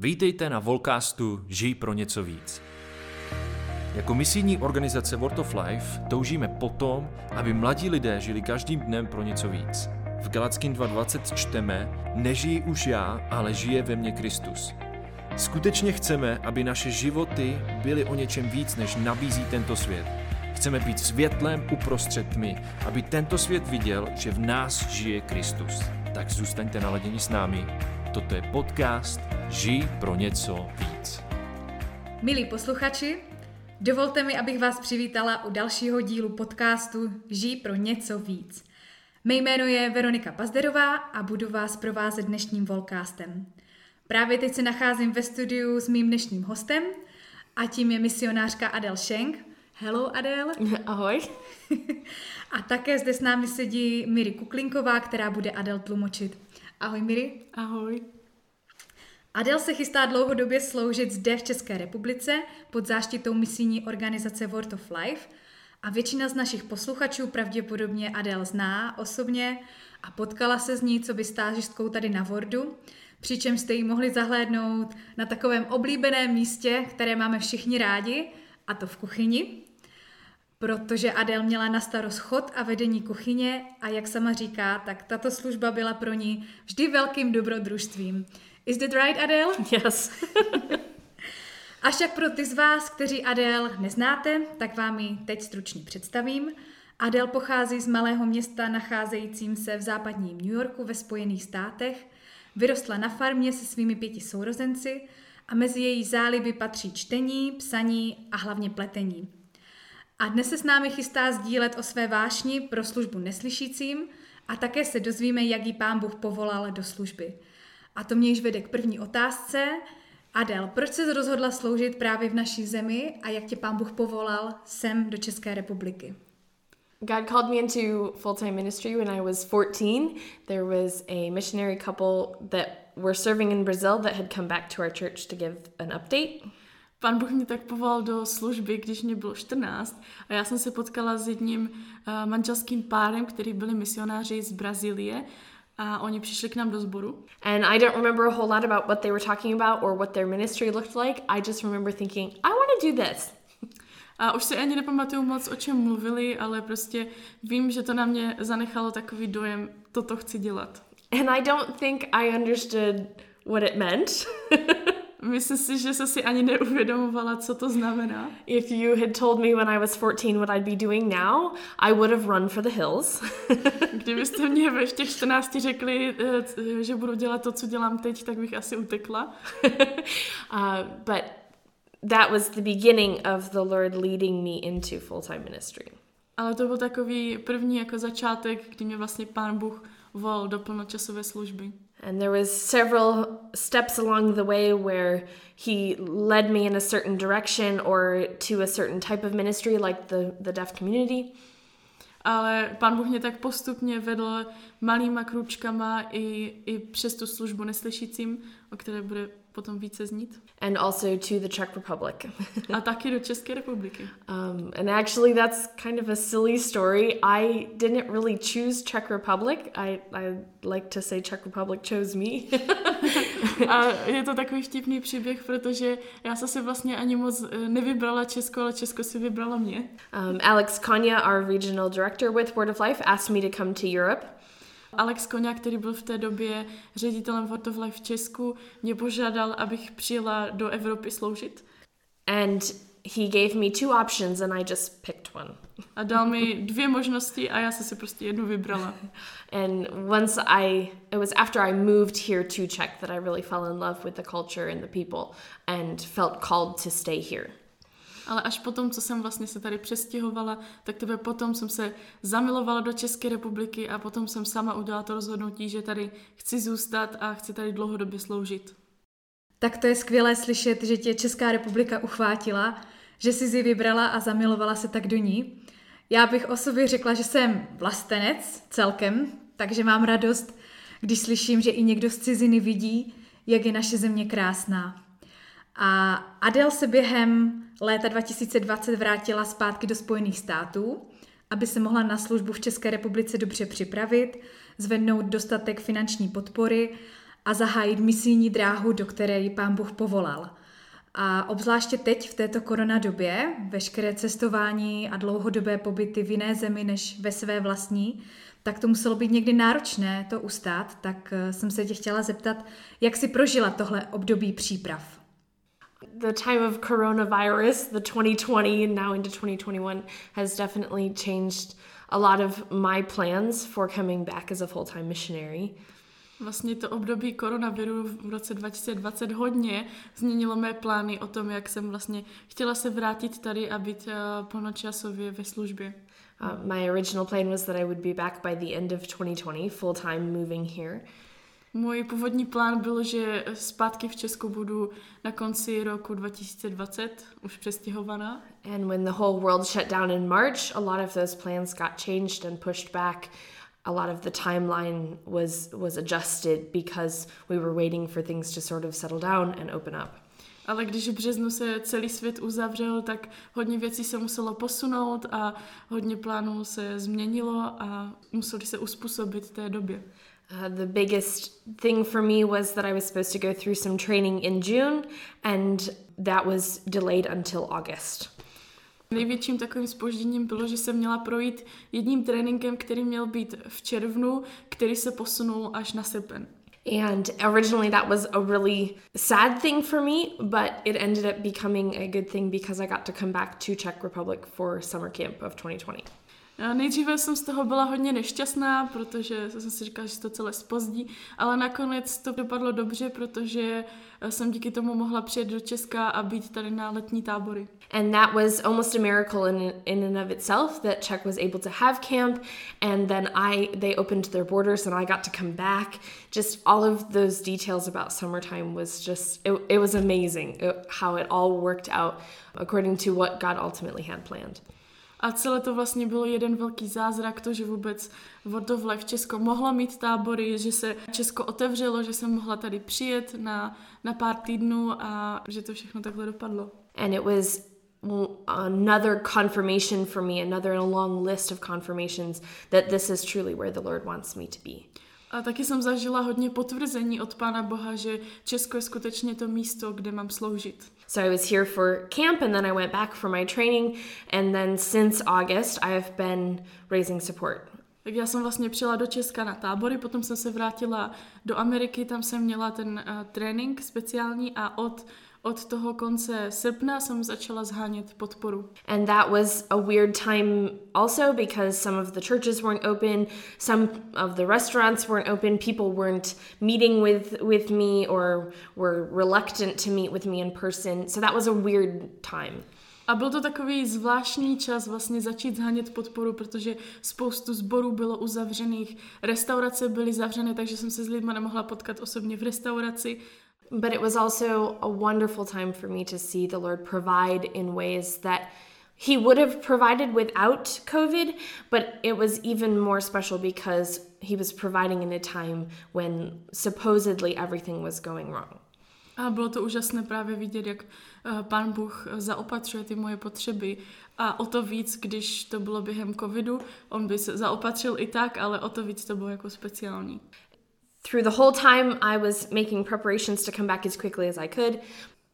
Vítejte na Volcastu Žij pro něco víc. Jako misijní organizace World of Life toužíme potom, aby mladí lidé žili každým dnem pro něco víc. V Galackým 2.20 čteme, nežijí už já, ale žije ve mně Kristus. Skutečně chceme, aby naše životy byly o něčem víc, než nabízí tento svět. Chceme být světlem uprostřed tmy, aby tento svět viděl, že v nás žije Kristus. Tak zůstaňte naladěni s námi. Toto je podcast Žij pro něco víc. Milí posluchači, dovolte mi, abych vás přivítala u dalšího dílu podcastu Žij pro něco víc. Mé jméno je Veronika Pazderová a budu vás provázet dnešním volcastem. Právě teď se nacházím ve studiu s mým dnešním hostem a tím je misionářka Adel Schenk. Hello Adel. Ahoj. a také zde s námi sedí Miri Kuklinková, která bude Adel tlumočit. Ahoj Miri. Ahoj. Adel se chystá dlouhodobě sloužit zde v České republice pod záštitou misijní organizace World of Life a většina z našich posluchačů pravděpodobně Adel zná osobně a potkala se s ní, co by stážistkou tady na Wordu, přičemž jste ji mohli zahlédnout na takovém oblíbeném místě, které máme všichni rádi, a to v kuchyni, protože Adel měla na starost chod a vedení kuchyně a jak sama říká, tak tato služba byla pro ní vždy velkým dobrodružstvím. Is that right, Adele? Yes. Až však pro ty z vás, kteří Adele neznáte, tak vám ji teď stručně představím. Adele pochází z malého města nacházejícím se v západním New Yorku ve Spojených státech. Vyrostla na farmě se svými pěti sourozenci a mezi její záliby patří čtení, psaní a hlavně pletení. A dnes se s námi chystá sdílet o své vášni pro službu neslyšícím a také se dozvíme, jak jí pán Bůh povolal do služby. A to mě již vede k první otázce. Adel, proč se rozhodla sloužit právě v naší zemi a jak tě pán Bůh povolal sem do České republiky? God called me into full time ministry when I was 14. There was a missionary couple that were serving in Brazil that had come back to our church to give an update. Pan Bůh mě tak povolal do služby, když mě bylo 14 a já jsem se potkala s jedním uh, manželským párem, který byli misionáři z Brazílie a oni přišli k nám do sboru. And I don't remember a whole lot about what they were talking about or what their ministry looked like. I just remember thinking, I want to do this. A už si ani nepamatuju moc, o čem mluvili, ale prostě vím, že to na mě zanechalo takový dojem, toto chci dělat. And I don't think I understood what it meant. Myslím si, že se si ani neuvědomovala, co to znamená. If you had told me when I was 14 what I'd be doing now, I would have run for the hills. Kdybyste mě ve těch 14 řekli, eh, že budu dělat to, co dělám teď, tak bych asi utekla. uh, but that was the beginning of the Lord leading me into full-time ministry. Ale to byl takový první jako začátek, kdy mě vlastně Pán Bůh volal do plnočasové služby. And there was several steps along the way where he led me in a certain direction or to a certain type of ministry like the, the deaf community. Ale pán Bůh mě tak postupně vedl malýma kručkama i, i přes tu službu neslyšícím, o které bude potom více znít. And also to the Czech Republic. A taky do České republiky. Um, and actually that's kind of a silly story. I didn't really choose Czech Republic. I, I like to say Czech Republic chose me. A je to takový vtipný příběh, protože já jsem si vlastně ani moc nevybrala Česko, ale Česko si vybrala mě. Um, Alex Konya, our regional director with Word of Life, asked me to come to Europe. Alex Koňa, který byl v té době ředitelem Word of Life v Česku, mě požádal, abych přijela do Evropy sloužit. And he gave me two options and I just picked one. A dal mi dvě možnosti a já jsem si prostě jednu vybrala. And once I, it was after I moved here to Czech that I really fell in love with the culture and the people and felt called to stay here ale až potom, co jsem vlastně se tady přestěhovala, tak tebe potom jsem se zamilovala do České republiky a potom jsem sama udělala to rozhodnutí, že tady chci zůstat a chci tady dlouhodobě sloužit. Tak to je skvělé slyšet, že tě Česká republika uchvátila, že jsi si vybrala a zamilovala se tak do ní. Já bych o sobě řekla, že jsem vlastenec celkem, takže mám radost, když slyším, že i někdo z ciziny vidí, jak je naše země krásná. A Adel se během léta 2020 vrátila zpátky do Spojených států, aby se mohla na službu v České republice dobře připravit, zvednout dostatek finanční podpory a zahájit misijní dráhu, do které ji pán Bůh povolal. A obzvláště teď v této koronadobě, veškeré cestování a dlouhodobé pobyty v jiné zemi než ve své vlastní, tak to muselo být někdy náročné to ustát, tak eh, jsem se tě chtěla zeptat, jak si prožila tohle období příprav? The time of coronavirus, the 2020 and now into 2021, has definitely changed a lot of my plans for coming back as a full-time missionary. Vlastně to období koronaviru v roce 2020 hodně změnilo mé plány o tom, jak jsem vlastně chtěla se vrátit tady a být uh, plnočasově ve službě. Uh, my original plan was that I would be back by the end of 2020, full time moving here. Můj původní plán byl, že zpátky v Česku budu na konci roku 2020, už přestěhovaná. And when the whole world shut down in March, a lot of those plans got changed and pushed back. A lot of the timeline was was adjusted because we were waiting for things to sort of settle down and open up. Ale když v březnu se celý svět uzavřel, tak hodně věcí se muselo posunout a hodně plánů se změnilo a museli se uspůsobit té době. Uh, the biggest thing for me was that I was supposed to go through some training in June, and that was delayed until August. Největším takovým spožděním bylo, že jsem měla projít jedním tréninkem, který měl být v červnu, který se posunul až na srpen. And originally that was a really sad thing for me, but it ended up becoming a good thing because I got to come back to Czech Republic for summer camp of 2020. Nejdříve jsem z toho byla hodně nešťastná, protože jsem si říkala, že to celé spozdí, ale nakonec to dopadlo dobře, protože eh, jsem díky tomu mohla přijet do Česka a být tady na letní tábory. And that was almost a miracle in, in and of itself that Czech was able to have camp and then I they opened their borders and I got to come back. Just all of those details about summertime was just it, it was amazing uh, how it all worked out according to what God ultimately had planned. A celé to vlastně bylo jeden velký zázrak, to, že vůbec World of Life Česko mohlo mít tábory, že se Česko otevřelo, že jsem mohla tady přijet na, na pár týdnů a že to všechno takhle dopadlo. And it was another confirmation for me, another long list of confirmations that this is truly where the Lord wants me to be. A taky jsem zažila hodně potvrzení od Pána Boha, že Česko je skutečně to místo, kde mám sloužit. So I was here for camp and then I went back for my training and then since August I have been raising support. Tak já jsem vlastně přijela do Česka na tábory, potom jsem se vrátila do Ameriky, tam jsem měla ten uh, trénink speciální a od od toho konce srpna jsem začala zhánět podporu. And that was a weird time also because some of the churches weren't open, some of the restaurants weren't open, people weren't meeting with with me or were reluctant to meet with me in person. So that was a weird time. A byl to takový zvláštní čas vlastně začít zhánět podporu, protože spoustu zborů bylo uzavřených, restaurace byly zavřené, takže jsem se s lidmi nemohla potkat osobně v restauraci But it was also a wonderful time for me to see the Lord provide in ways that He would have provided without COVID, but it was even more special because He was providing in a time when supposedly everything was going wrong. A bylo to úžasné právě vidět, jak pán Bůh zaopatřuje ty moje potřeby. A o to víc, když to bylo během covidu, on by se zaopatřil i tak, ale o to víc to bylo jako speciální. Through the whole time I was making preparations to come back as quickly as I could.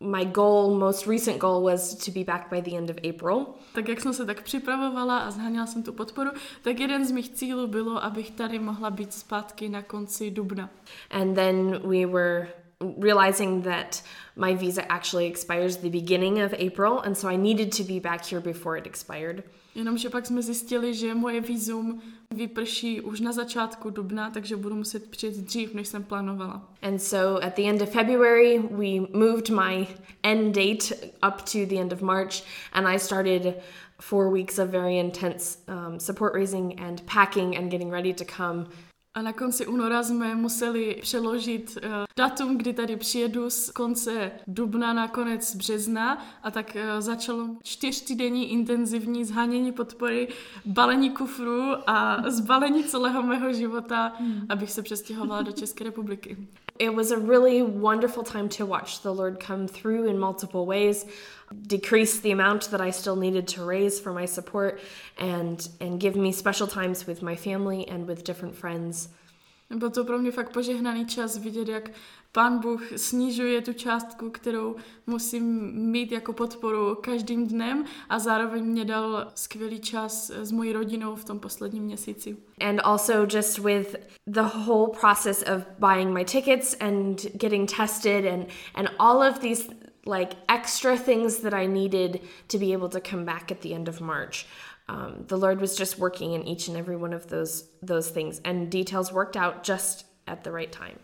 My goal, most recent goal, was to be back by the end of April. Tak jak jsem se tak připravovala a zháněla jsem tu podporu, tak jeden z mých cílů bylo, abych tady mohla být zpátky na konci dubna. And then we were realizing that my visa actually expires the beginning of April, and so I needed to be back here before it expired. Jenomže pak jsme zjistili, že moje vízum vyprší už na začátku dubna, takže budu muset přijet dřív, než jsem plánovala. And so at the end of February, we moved my end date up to the end of March, and I started four weeks of very intense um, support raising and packing and getting ready to come a na konci února jsme museli přeložit uh, datum, kdy tady přijedu z konce dubna na konec března a tak uh, začalo čtyřtýdenní intenzivní zhánění podpory, balení kufru a zbalení celého mého života, hmm. abych se přestěhovala do České republiky. It was a really wonderful time to watch the Lord come through in multiple ways, decrease the amount that I still needed to raise for my support, and and give me special times with my family and with different friends. Byl to pro mě fakt požehnaný čas vidět, jak pán Bůh snižuje tu částku, kterou musím mít jako podporu každým dnem a zároveň mě dal skvělý čas s mojí rodinou v tom posledním měsíci. And also just with the whole process of buying my tickets and getting tested and and all of these like extra things that I needed to be able to come back at the end of March. Um, the Lord was just working in each and every one of those those things, and details worked out just at the right time.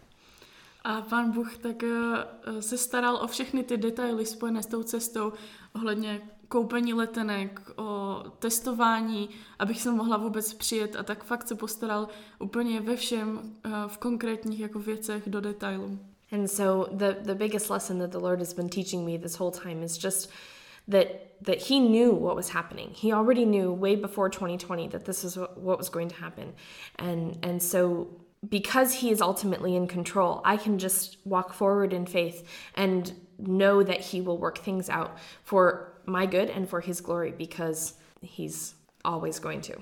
A pán Bůh tak uh, se staral o všechny ty detaily spojené s tou cestou, ohledně koupení letenek, o testování, abych se mohla vůbec přijet a tak fakt se postaral úplně ve všem uh, v konkrétních jako věcech do detailu. And so the the biggest lesson that the Lord has been teaching me this whole time is just that that he knew what was happening. He already knew way before 2020 that this is what, was going to happen. And and so because he is ultimately in control, I can just walk forward in faith and know that he will work things out for my good and for his glory because he's always going to.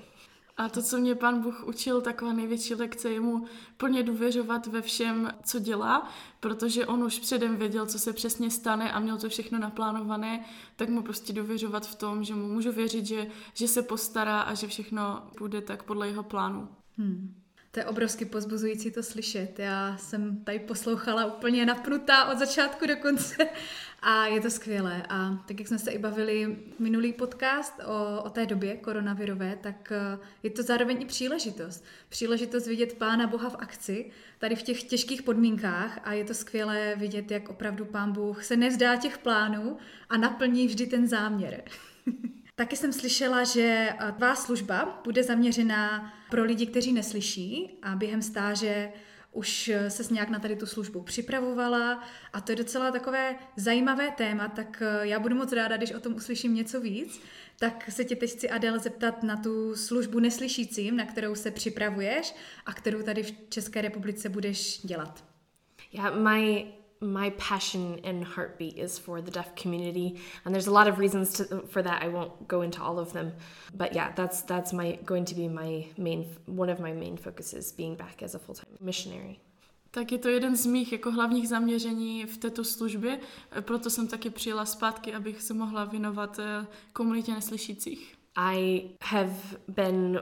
A to, co mě pan Bůh učil, taková největší lekce, je mu plně důvěřovat ve všem, co dělá, protože on už předem věděl, co se přesně stane a měl to všechno naplánované, tak mu prostě důvěřovat v tom, že mu můžu věřit, že, že se postará a že všechno bude tak podle jeho plánu. Hmm. To je obrovsky pozbuzující to slyšet. Já jsem tady poslouchala úplně napnutá od začátku do konce a je to skvělé. A tak, jak jsme se i bavili minulý podcast o, o té době koronavirové, tak eh, je to zároveň i příležitost. Příležitost vidět Pána Boha v akci, tady v těch těžkých podmínkách a je to skvělé vidět, jak opravdu Pán Bůh se nevzdá těch plánů a naplní vždy ten záměr. Taky jsem slyšela, že eh, tvá služba bude zaměřená pro lidi, kteří neslyší a během stáže už se nějak na tady tu službu připravovala a to je docela takové zajímavé téma, tak eh, já budu moc ráda, když o tom uslyším něco víc, tak se tě teď chci Adel zeptat na tu službu neslyšícím, na kterou se připravuješ a kterou tady v České republice budeš dělat. Yeah, my my passion and heartbeat is for the deaf community. And there's a lot of reasons to, for that. I won't go into all of them. But yeah that's that's my going to be my main one of my main focuses being back as a full-time missionary. Tak je to jeden z mých jako hlavních zaměření v této službě, proto jsem taky přijela zpátky, abych se mohla věnovat komunitě neslyšících. I have been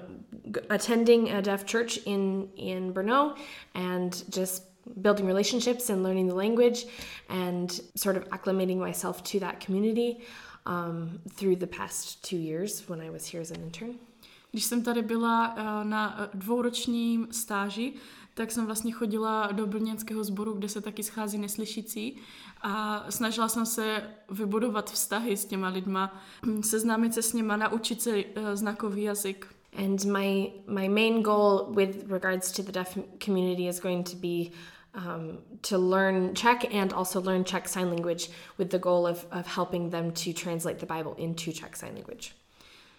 attending a deaf church in in Brno and just building relationships and learning the language and sort of acclimating myself to that community um, through the past two years when I was here as an intern. Když jsem tady byla uh, na uh, dvouročním stáži, tak jsem vlastně chodila do brněnského sboru, kde se taky schází neslyšící a snažila jsem se vybudovat vztahy s těma lidma, seznámit se s nima, naučit se uh, znakový jazyk. And my my main goal with regards to the deaf community is going to be um, to learn Czech and also learn Czech Sign Language with the goal of, of helping them to translate the Bible into Czech Sign Language.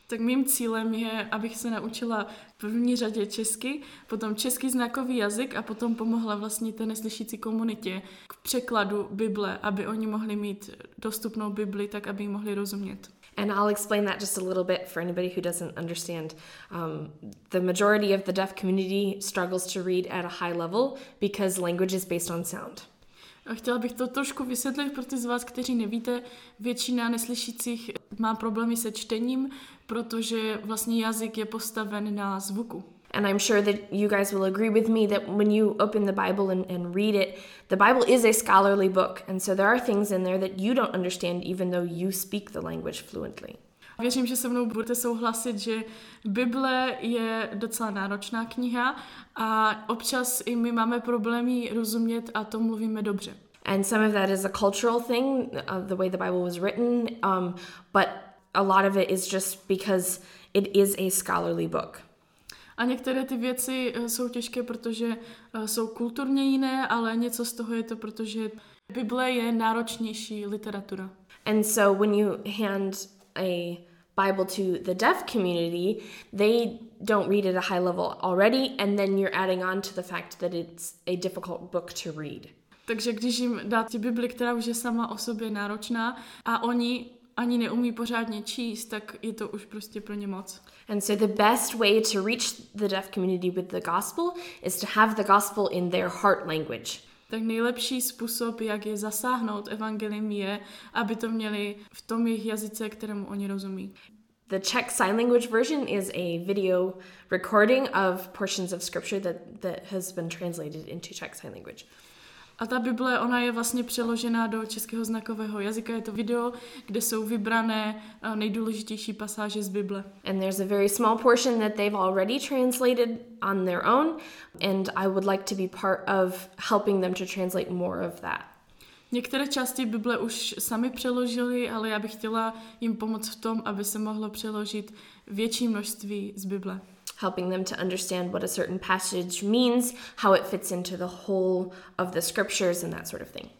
Tak mým cílem je, abych se naučila v první řadě česky, potom český znakový jazyk a potom pomohla vlastně té neslyšící komunitě k překladu Bible, aby oni mohli mít dostupnou Bibli, tak aby ji mohli rozumět. And I'll explain that just a little bit for anybody who doesn't understand. Um, the majority of the deaf community struggles to read at a high level because language is based on sound. Chtěla bych to trošku vysvětlit pro ty z vás, kteří nevíte. Většina neslyšících má problémy se čtením, protože vlastně jazyk je postaven na zvuku. And I'm sure that you guys will agree with me that when you open the Bible and, and read it, the Bible is a scholarly book. And so there are things in there that you don't understand even though you speak the language fluently. Věřím, že se mnou budete souhlasit, že Bible je docela náročná kniha a občas i my máme problémy rozumět a to mluvíme dobře. And some of that is a cultural thing, uh, the way the Bible was written, um, but a lot of it is just because it is a scholarly book. A některé ty věci eh, jsou těžké, protože eh, jsou kulturně jiné, ale něco z toho je to, protože Bible je náročnější literatura. And so when you hand a Bible to the deaf community, they don't read at a high level already, and then you're adding on to the fact that it's a difficult book to read. Takže když jim dáte Bibli, která už je sama o sobě náročná a oni ani neumí pořádně číst, tak je to už prostě pro ně moc. And so the best way to reach the deaf community with the gospel is to have the gospel in their heart language. Tak nejlepší způsob, jak je zasáhnout evangelium, je, aby to měli v tom jejich jazyce, kterému oni rozumí. The Czech Sign Language version is a video recording of portions of scripture that, that has been translated into Czech Sign Language. A ta Bible, ona je vlastně přeložená do českého znakového jazyka. Je to video, kde jsou vybrané eh, nejdůležitější pasáže z Bible. And there's a very small portion that they've already translated on their own, and I would like to be part of helping them to translate more of that. Některé části Bible už sami přeložili, ale já bych chtěla jim pomoct v tom, aby se mohlo přeložit větší množství z Bible. Helping them to understand what a certain passage means, how it fits into the whole of the scriptures, and that sort of thing.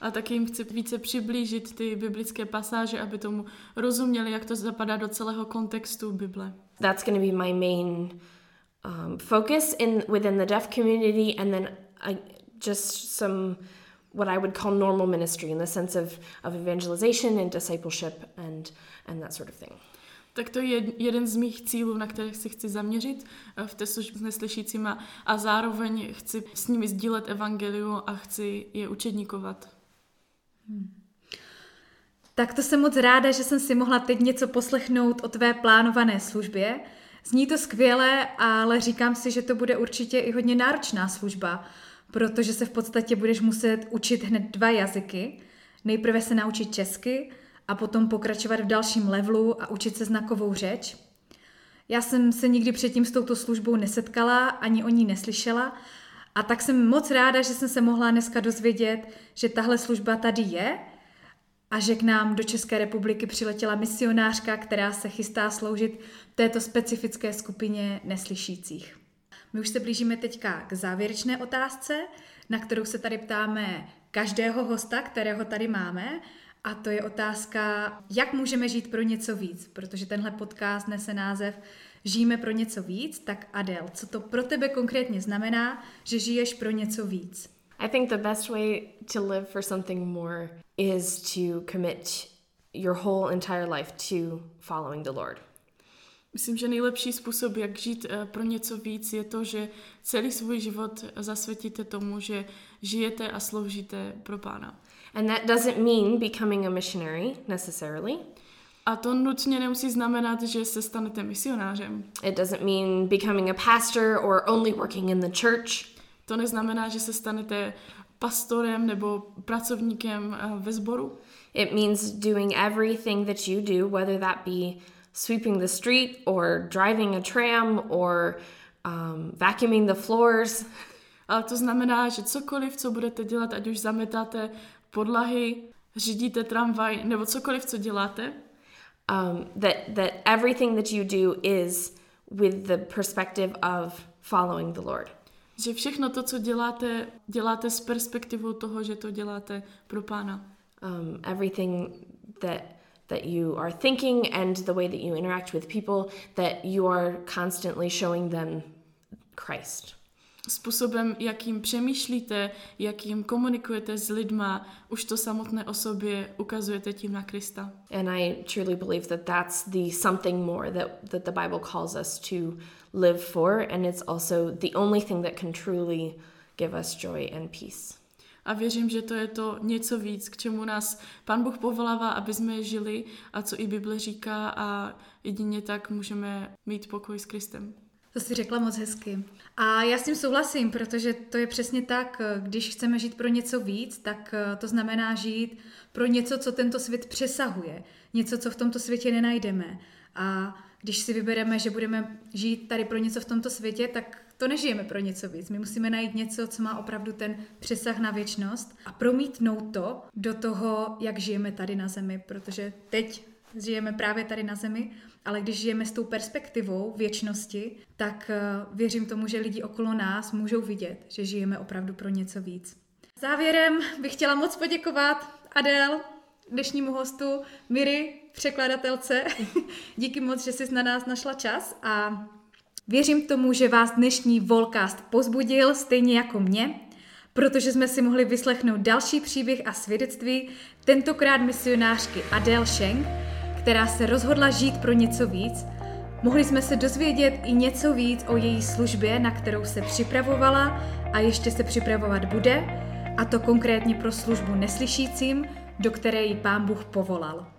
A taky jim chci více přiblížit ty biblické pasáže, aby tomu rozuměli, jak to zapadá do celého kontextu Bible. That's going to be my main um, focus in within the deaf community, and then I, just some what I would call normal ministry in the sense of, of evangelization and discipleship and and that sort of thing. Tak to je jeden z mých cílů, na kterých si chci zaměřit eh, v té službě s neslyšícíma a zároveň chci s nimi sdílet evangelium a chci je učedníkovat. Hmm. Tak to jsem moc ráda, že jsem si mohla teď něco poslechnout o tvé plánované službě. Zní to skvěle, ale říkám si, že to bude určitě i hodně náročná služba, protože se v podstatě budeš muset učit hned dva jazyky. Nejprve se naučit česky a potom pokračovat v dalším levelu a učit se znakovou řeč. Já jsem se nikdy předtím s touto službou nesetkala, ani o ní neslyšela a tak jsem moc ráda, že jsem se mohla dneska dozvědět, že tahle služba tady je a že k nám do České republiky přiletěla misionářka, která se chystá sloužit této specifické skupině neslyšících. My už se blížíme teďka k závěrečné otázce, na kterou se tady ptáme každého hosta, kterého tady máme a to je otázka, jak můžeme žít pro něco víc, protože tenhle podcast nese název Žijeme pro něco víc, tak Adel, co to pro tebe konkrétně znamená, že žiješ pro něco víc? I think the best way to live for something more is to commit your whole entire life to following the Lord. Myslím, že nejlepší způsob, jak žít eh, pro něco víc, je to, že celý svůj život zasvětíte tomu, že žijete a sloužíte pro Pána. And that doesn't mean becoming a missionary necessarily. A to nutně nemusí znamenat, že se stanete misionářem. It doesn't mean becoming a pastor or only working in the church. To neznamená, že se stanete pastorem nebo pracovníkem eh, ve sboru. It means doing everything that you do, whether that be sweeping the street or driving a tram or um, vacuuming the floors. Ale to znamená, že cokoliv, co budete dělat, ať už zametáte podlahy, řídíte tramvaj nebo cokoliv, co děláte, um, that, that everything that you do is with the perspective of following the Lord. Že všechno to, co děláte, děláte s perspektivou toho, že to děláte pro Pána. Um, everything that that you are thinking and the way that you interact with people, that you are constantly showing them Christ. Způsobem, jakým přemýšlíte, jakým komunikujete s lidma, už to samotné o sobě ukazujete tím na Krista. And I truly believe that that's the something more that, that the Bible calls us to live for, and it's also the only thing that can truly give us joy and peace. A věřím, že to je to něco víc, k čemu nás Pán Bůh povolává, aby jsme žili a co i Bible říká a jedině tak můžeme mít pokoj s Kristem. To si řekla moc hezky. A já s tím souhlasím, protože to je přesně tak, když chceme žít pro něco víc, tak eh, to znamená žít pro něco, co tento svět přesahuje. Něco, co v tomto světě nenajdeme. A když si vybereme, že budeme žít tady pro něco v tomto světě, tak to nežijeme pro něco víc. My musíme najít něco, co má opravdu ten přesah na věčnost a promítnout to do toho, jak žijeme tady na zemi, protože teď žijeme právě tady na zemi, ale když žijeme s tou perspektivou věčnosti, tak eh, věřím tomu, že lidi okolo nás můžou vidět, že žijeme opravdu pro něco víc. Závěrem bych chtěla moc poděkovat Adel, dnešnímu hostu, Miri, překladatelce. Díky moc, že jsi na nás našla čas a věřím tomu, že vás dnešní Volcast pozbudil, stejně jako mě, protože jsme si mohli vyslechnout další příběh a svědectví, tentokrát misionářky Adele Schenk, která se rozhodla žít pro něco víc, mohli jsme se dozvědět i něco víc o její službě, na kterou se připravovala a ještě se připravovat bude, a to konkrétně pro službu neslyšícím, do které ji pán Bůh povolal.